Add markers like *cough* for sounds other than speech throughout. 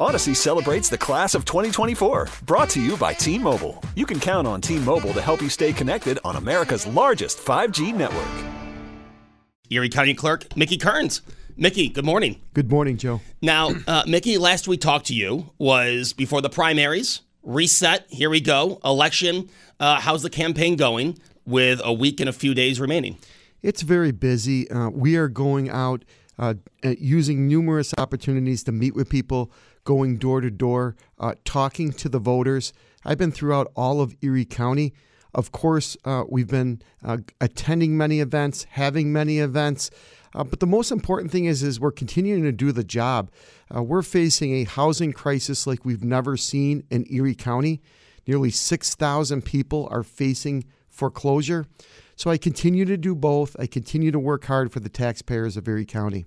Audacy celebrates the class of 2024, brought to you by T Mobile. You can count on T Mobile to help you stay connected on America's largest 5G network. Erie County Clerk Mickey Kearns. Mickey, good morning. Good morning, Joe. Now, uh, Mickey, last we talked to you was before the primaries. Reset. Here we go. Election. Uh, how's the campaign going with a week and a few days remaining? It's very busy. Uh, we are going out uh, using numerous opportunities to meet with people, going door to door, uh, talking to the voters. I've been throughout all of Erie County. Of course, uh, we've been uh, attending many events, having many events. Uh, but the most important thing is, is we're continuing to do the job. Uh, we're facing a housing crisis like we've never seen in Erie County. Nearly 6,000 people are facing foreclosure. So I continue to do both. I continue to work hard for the taxpayers of Erie County.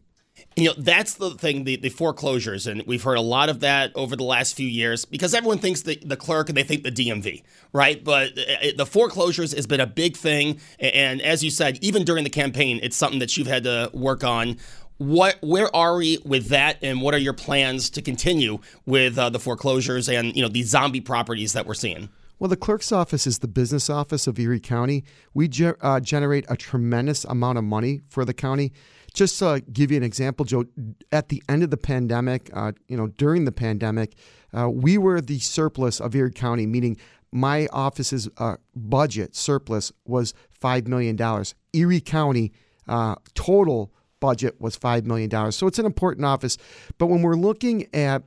You know, that's the thing, the, the foreclosures. And we've heard a lot of that over the last few years because everyone thinks the, the clerk and they think the DMV, right? But it, the foreclosures has been a big thing. And as you said, even during the campaign, it's something that you've had to work on. What, where are we with that, and what are your plans to continue with uh, the foreclosures and you know these zombie properties that we're seeing? Well, the clerk's office is the business office of Erie County. We ge- uh, generate a tremendous amount of money for the county. Just to give you an example, Joe, at the end of the pandemic, uh, you know, during the pandemic, uh, we were the surplus of Erie County, meaning my office's uh, budget surplus was $5 million. Erie County uh, total budget was $5 million. So it's an important office. But when we're looking at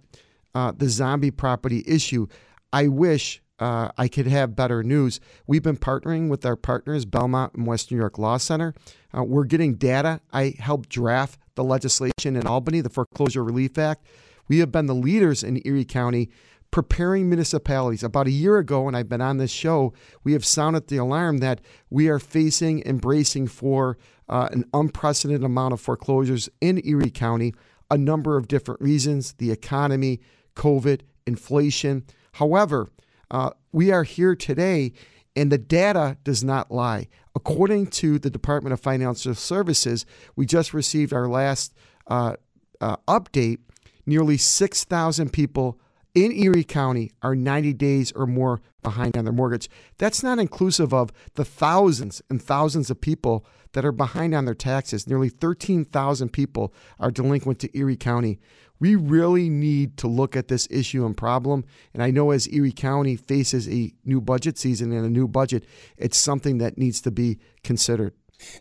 the zombie property issue, I wish uh, I could have better news. We've been partnering with our partners, Belmont and Western New York Law Center. Uh, we're getting data. I helped draft the legislation in Albany, the Foreclosure Relief Act. We have been the leaders in Erie County preparing municipalities. About a year ago, when I've been on this show, we have sounded the alarm that we are facing, embracing for uh, an unprecedented amount of foreclosures in Erie County. A number of different reasons the economy, COVID, inflation. However, uh, we are here today, and the data does not lie. According to the Department of Financial Services, we just received our last uh, uh, update. Nearly 6,000 people in Erie County are 90 days or more behind on their mortgage. That's not inclusive of the thousands and thousands of people that are behind on their taxes. Nearly 13,000 people are delinquent to Erie County. We really need to look at this issue and problem. And I know as Erie County faces a new budget season and a new budget, it's something that needs to be considered.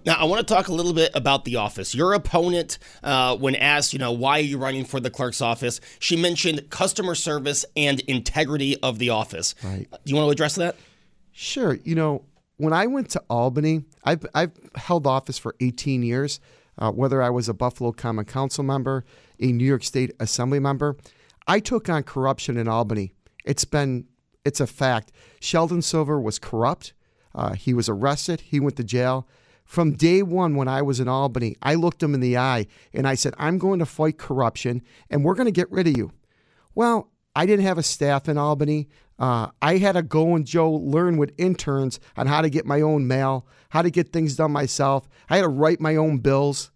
Now, I want to talk a little bit about the office. Your opponent, uh, when asked, you know, why are you running for the clerk's office, she mentioned customer service and integrity of the office. Right. Do you want to address that? Sure. You know, when I went to Albany, I've, I've held office for 18 years, uh, whether I was a Buffalo Common Council member, a New York State Assembly member. I took on corruption in Albany. It's been, it's a fact. Sheldon Silver was corrupt. Uh, he was arrested. He went to jail. From day one, when I was in Albany, I looked him in the eye and I said, I'm going to fight corruption and we're going to get rid of you. Well, I didn't have a staff in Albany. Uh, I had to go and Joe learn with interns on how to get my own mail, how to get things done myself. I had to write my own bills.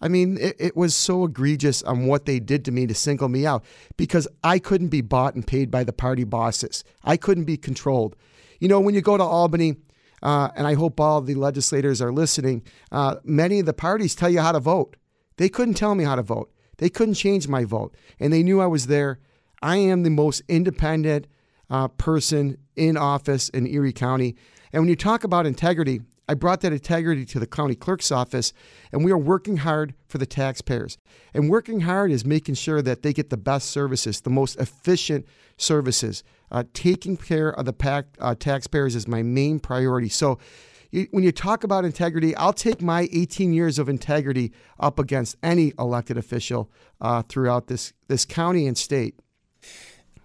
I mean, it, it, was so egregious on what they did to me to single me out because I couldn't be bought and paid by the party bosses. I couldn't be controlled. You know, when you go to Albany, uh, and I hope all the legislators are listening, uh, many of the parties tell you how to vote. They couldn't tell me how to vote. They couldn't change my vote. And they knew I was there. I am the most independent uh, person in office in Erie County. And when you talk about integrity, I brought that integrity to the county clerk's office, and we are working hard for the taxpayers. And working hard is making sure that they get the best services, the most efficient services. Uh, taking care of the pack, uh, taxpayers is my main priority. So, you, when you talk about integrity, I'll take my 18 years of integrity up against any elected official uh, throughout this this county and state.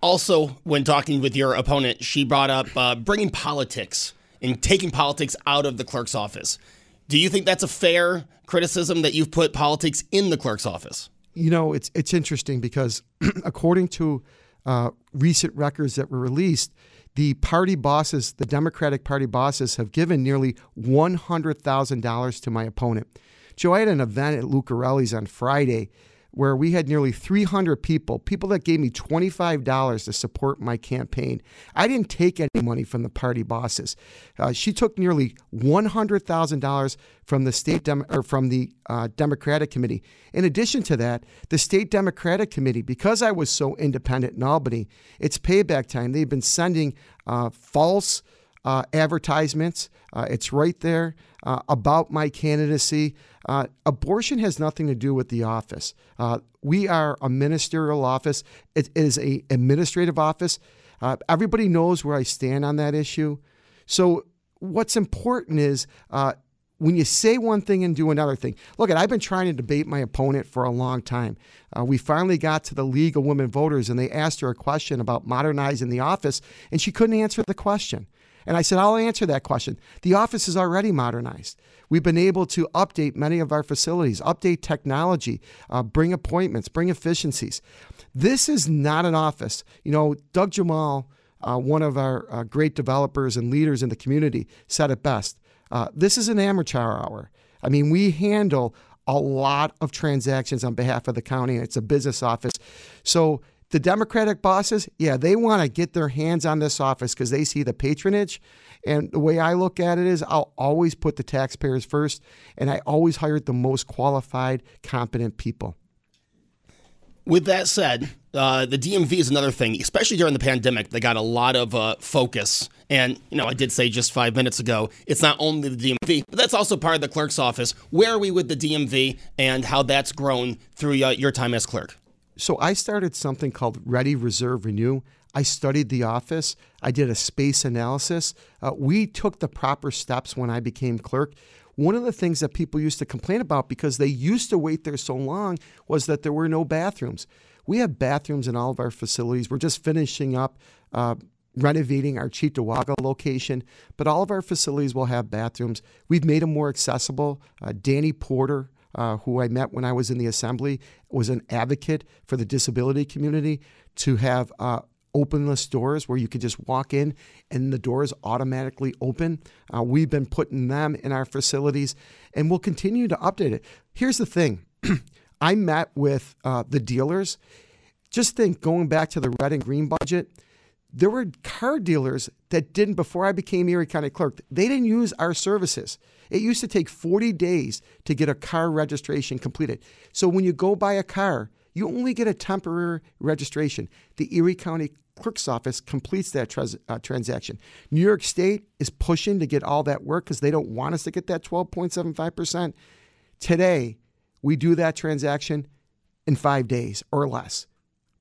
Also, when talking with your opponent, she brought up uh, bringing politics and taking politics out of the clerk's office. Do you think that's a fair criticism that you've put politics in the clerk's office? You know, it's it's interesting because *clears throat* according to uh, recent records that were released, the party bosses, the Democratic Party bosses, have given nearly $100,000 to my opponent. Joe, I had an event at Lucarelli's on Friday where we had nearly 300 people, people that gave me $25 to support my campaign. I didn't take any money from the party bosses. Uh, she took nearly $100,000 from the state Dem- or from the uh, Democratic Committee. In addition to that, the state Democratic Committee, because I was so independent in Albany, it's payback time. They've been sending uh, false uh, advertisements. Uh, it's right there uh, about my candidacy. Uh, abortion has nothing to do with the office. Uh, we are a ministerial office. It is a administrative office. Uh, everybody knows where I stand on that issue. So what's important is when you say one thing and do another thing. Look, I've been trying to debate my opponent for a long time. Uh, we finally got to the League of Women Voters, and they asked her a question about modernizing the office, and she couldn't answer the question. And I said, I'll answer that question. The office is already modernized. We've been able to update many of our facilities, update technology, uh, bring appointments, bring efficiencies. This is not an office. You know, Doug Jemal, uh, one of our uh, great developers and leaders in the community, said it best. Uh, this is an amateur hour. I mean, we handle a lot of transactions on behalf of the county, and it's a business office. So the Democratic bosses, yeah, they want to get their hands on this office because they see the patronage. And the way I look at it is, I'll always put the taxpayers first, and I always hired the most qualified, competent people. With that said, uh, the DMV is another thing, especially during the pandemic. They got a lot of uh, focus. And, you know, I did say just five minutes ago, it's not only the DMV, but that's also part of the clerk's office. Where are we with the DMV and how that's grown through uh, your time as clerk? So I started something called Ready, Reserve, Renew. I studied the office. I did a space analysis. Uh, we took the proper steps when I became clerk. One of the things that people used to complain about because they used to wait there so long was that there were no bathrooms. We have bathrooms in all of our facilities. We're just finishing up uh, renovating our Cheektowaga location, but all of our facilities will have bathrooms. We've made them more accessible. Uh, Danny Porter, uh, who I met when I was in the assembly, was an advocate for the disability community to have uh, openless doors where you could just walk in and the doors automatically open. Uh, we've been putting them in our facilities and we'll continue to update it. Here's the thing *clears throat* I met with uh, the dealers. Just think going back to the red and green budget, there were car dealers that didn't, before I became Erie County Clerk, they didn't use our services. It used to take 40 days to get a car registration completed. So when you go buy a car, you only get a temporary registration. The Erie County Clerk's Office completes that uh, transaction. New York State is pushing to get all that work because they don't want us to get that 12.75%. Today, we do that transaction in five days or less,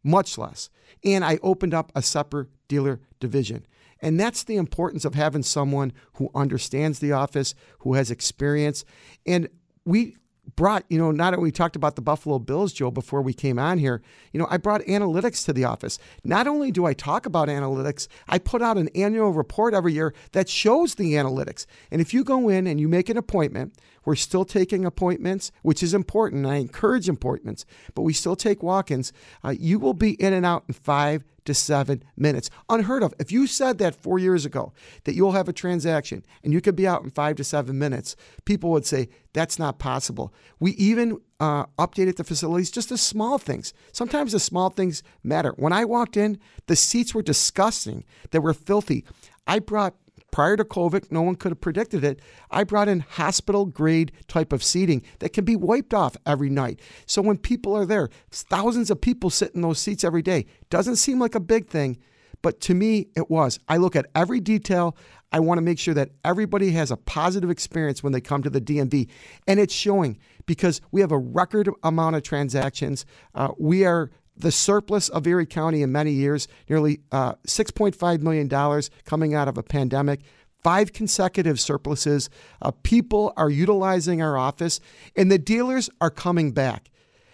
much less. And I opened up a separate dealer division. And that's the importance of having someone who understands the office, who has experience. And we brought, you know, not only we talked about the Buffalo Bills, Joe, before we came on here, you know, I brought analytics to the office. Not only do I talk about analytics, I put out an annual report every year that shows the analytics. And if you go in and you make an appointment, we're still taking appointments, which is important. I encourage appointments, but we still take walk ins. Uh, you will be in and out in five to seven minutes. Unheard of. If you said that four years ago, that you'll have a transaction and you could be out in five to seven minutes, people would say, that's not possible. We even uh, updated the facilities, just the small things. Sometimes the small things matter. When I walked in, the seats were disgusting, they were filthy. I brought prior to COVID, no one could have predicted it. I brought in hospital grade type of seating that can be wiped off every night. So when people are there, thousands of people sit in those seats every day. Doesn't seem like a big thing, but to me, it was. I look at every detail. I want to make sure that everybody has a positive experience when they come to the DMV. And it's showing because we have a record amount of transactions. Uh, we are the surplus of Erie County in many years, nearly uh, $6.5 million coming out of a pandemic, five consecutive surpluses. Uh, people are utilizing our office, and the dealers are coming back.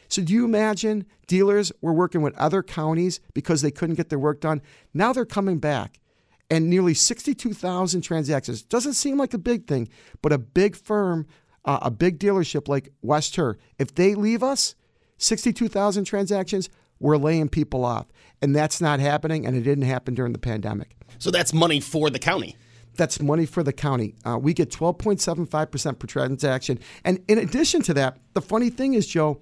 So, do you imagine dealers were working with other counties because they couldn't get their work done? Now they're coming back, and nearly 62,000 transactions. Doesn't seem like a big thing, but a big firm, uh, a big dealership like West Herr, if they leave us, 62,000 transactions, we're laying people off. And that's not happening, and it didn't happen during the pandemic. So that's money for the county. That's money for the county. Uh, we get 12.75% per transaction. And in addition to that, the funny thing is, Joe,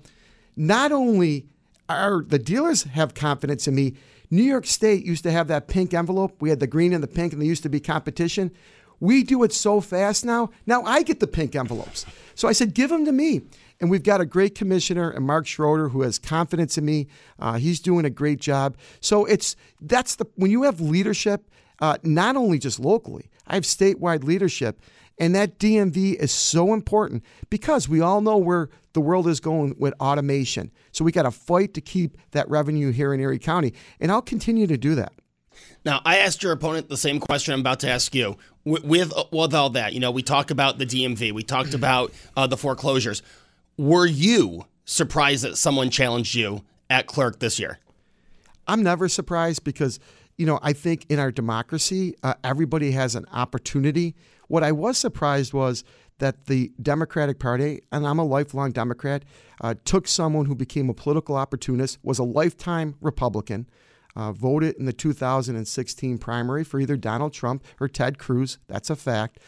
not only are the dealers have confidence in me, New York State used to have that pink envelope. We had the green and the pink, and there used to be competition. We do it so fast now. Now I get the pink envelopes. So I said, give them to me. And we've got a great commissioner and Mark Schroeder who has confidence in me. Uh, he's doing a great job. So it's that's the when you have leadership, uh, not only just locally, I have statewide leadership, and that DMV is so important because we all know where the world is going with automation. So we got to fight to keep that revenue here in Erie County, and I'll continue to do that. Now, I asked your opponent the same question I'm about to ask you. With, with, with all that, you know, we talked about the DMV, we talked about uh, the foreclosures. Were you surprised that someone challenged you at clerk this year? I'm never surprised because, you know, I think in our democracy, uh, everybody has an opportunity. What I was surprised was that the Democratic Party, and I'm a lifelong Democrat, uh, took someone who became a political opportunist, was a lifetime Republican, uh, voted in the 2016 primary for either Donald Trump or Ted Cruz. That's a fact.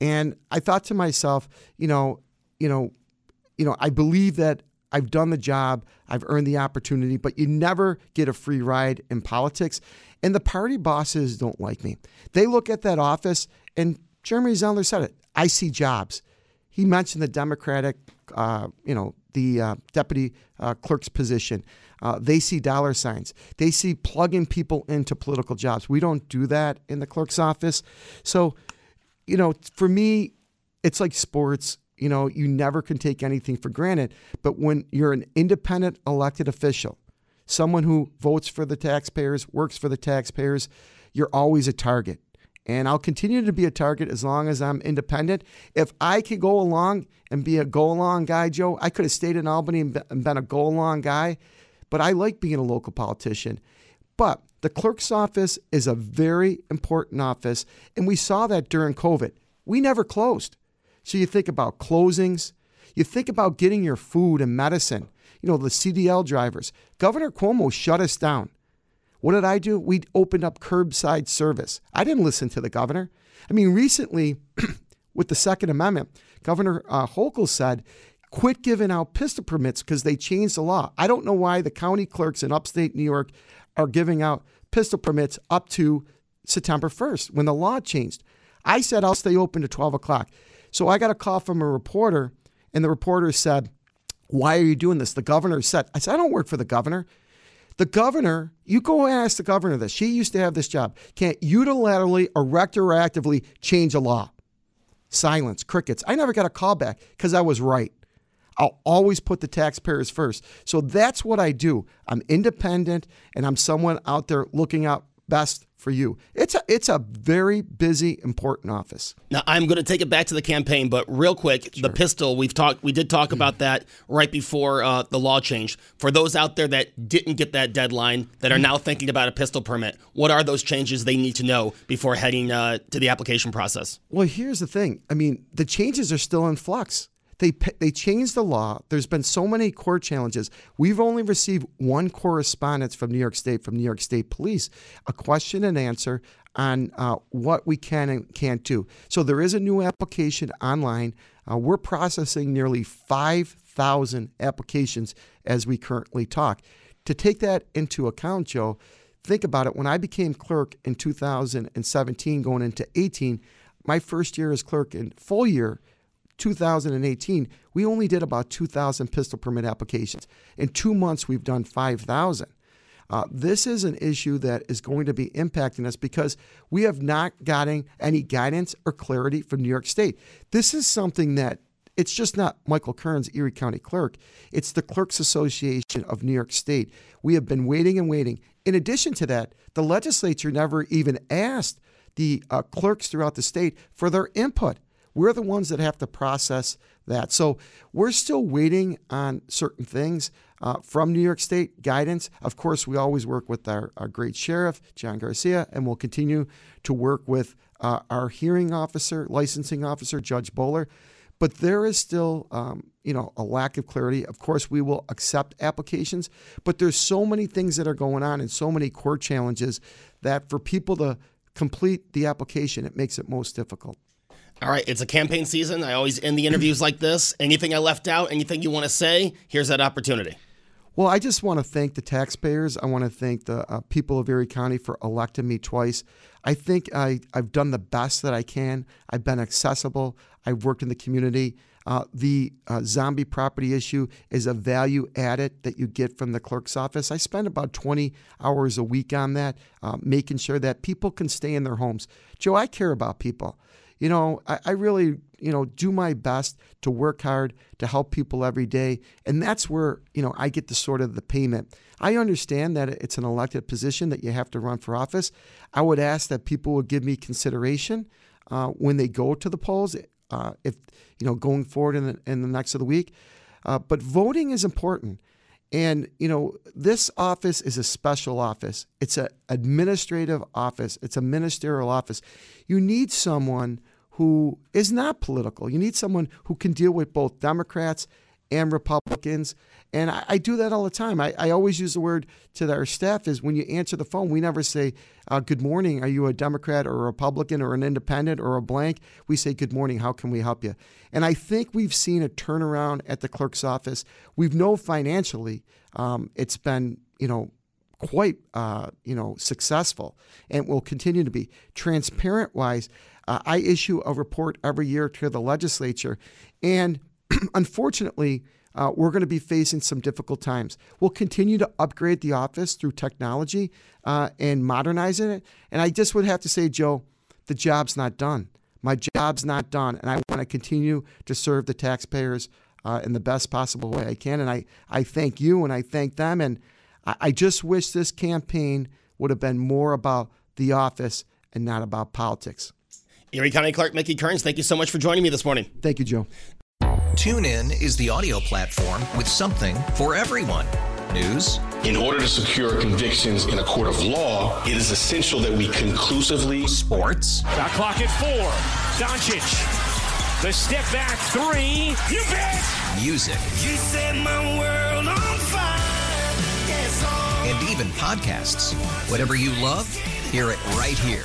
And I thought to myself, you know, you know, you know, I believe that I've done the job, I've earned the opportunity, but you never get a free ride in politics. And the party bosses don't like me. They look at that office, and Jeremy Zellner said it I see jobs. He mentioned the Democratic, uh, you know, the uh, deputy uh, clerk's position. Uh, they see dollar signs. They see plugging people into political jobs. We don't do that in the clerk's office. So, you know, for me, it's like sports. You know, you never can take anything for granted. But when you're an independent elected official, someone who votes for the taxpayers, works for the taxpayers, you're always a target. And I'll continue to be a target as long as I'm independent. If I could go along and be a go along guy, Joe, I could have stayed in Albany and been a go along guy. But I like being a local politician. But the clerk's office is a very important office. And we saw that during COVID. We never closed. So you think about closings, you think about getting your food and medicine, you know, the CDL drivers. Governor Cuomo shut us down. What did I do? We opened up curbside service. I didn't listen to the governor. I mean, recently, *clears throat* with the Second Amendment, Governor uh, Hochul said, quit giving out pistol permits because they changed the law. I don't know why the county clerks in upstate New York are giving out pistol permits up to September 1st when the law changed. I said I'll stay open to 12 o'clock. So I got a call from a reporter, and the reporter said, Why are you doing this? The governor said, I said, I don't work for the governor. The governor, you go ask the governor this. She used to have this job. Can't unilaterally or retroactively change a law. Silence, crickets. I never got a call back because I was right. I'll always put the taxpayers first. So that's what I do. I'm independent and I'm someone out there looking out best for you. It's a it's a very busy, important office. Now I'm going to take it back to the campaign, but real quick, sure. the pistol we've talked we did talk mm. about that right before uh, the law changed. For those out there that didn't get that deadline, that are mm. now thinking about a pistol permit, what are those changes they need to know before heading uh, to the application process? Well, here's the thing. I mean, the changes are still in flux. They, they changed the law. There's been so many court challenges. We've only received one correspondence from New York State, from New York State Police, a question and answer on uh, what we can and can't do. So there is a new application online. Uh, we're processing nearly 5,000 applications as we currently talk. To take that into account, Joe, think about it. When I became clerk in 2017, going into 18, my first year as clerk in full year 2018, we only did about 2,000 pistol permit applications. In two months, we've done 5,000. Uh, this is an issue that is going to be impacting us because we have not gotten any guidance or clarity from New York State. This is something that it's just not Michael Kearns Erie County Clerk. It's the Clerks Association of New York State. We have been waiting and waiting. In addition to that, the legislature never even asked the uh, clerks throughout the state for their input. We're the ones that have to process that. So we're still waiting on certain things uh, from New York State guidance. Of course, we always work with our, our great sheriff, John Garcia, and we'll continue to work with uh, our hearing officer, licensing officer, Judge Bowler. But there is still, um, you know, a lack of clarity. Of course, we will accept applications, but there's so many things that are going on and so many court challenges that for people to complete the application, it makes it most difficult. All right, it's a campaign season. I always end the interviews like this. Anything I left out, anything you want to say, here's that opportunity. Well, I just want to thank the taxpayers. I want to thank the uh, people of Erie County for electing me twice. I think I, I've done the best that I can. I've been accessible. I've worked in the community. Uh, the uh, zombie property issue is a value added that you get from the clerk's office. I spend about 20 hours a week on that, uh, making sure that people can stay in their homes. Joe, I care about people you know, I, I, really, you know, do my best to work hard to help people every day. And that's where, you know, I get the sort of the payment. I understand that it's an elected position that you have to run for office. I would ask that people would give me consideration uh, when they go to the polls, uh, if, you know, going forward in the, in the next of the week. Uh, but voting is important. And, you know, this office is a special office. It's an administrative office, it's a ministerial office. You need someone who is not political. You need someone who can deal with both Democrats and Republicans. And I, I do that all the time. I, I, always use the word to our staff is when you answer the phone, we never say, uh, Good morning. Are you a Democrat or a Republican or an independent or a blank? We say, Good morning. How can we help you? And I think we've seen a turnaround at the clerk's office. We've known financially um, it's been, you know, quite, uh, you know, successful and will continue to be. Transparent wise, uh, I issue a report every year to the legislature, and *clears throat* unfortunately, uh, we're going to be facing some difficult times. We'll continue to upgrade the office through technology uh, and modernizing it. And I just would have to say, Joe, the job's not done. My job's not done, and I want to continue to serve the taxpayers uh, in the best possible way I can. And I, I thank you and I thank them. And I, I just wish this campaign would have been more about the office and not about politics. Erie County Clerk Mickey Kearns, thank you so much for joining me this morning. Thank you, Joe. TuneIn is the audio platform with something for everyone. News. In order to secure convictions in a court of law, it is essential that we conclusively. Sports. Got clock at four. Doncic. The step back three. You bet. Music. You set my world on fire. Yes. And even podcasts. Whatever you love, hear it right here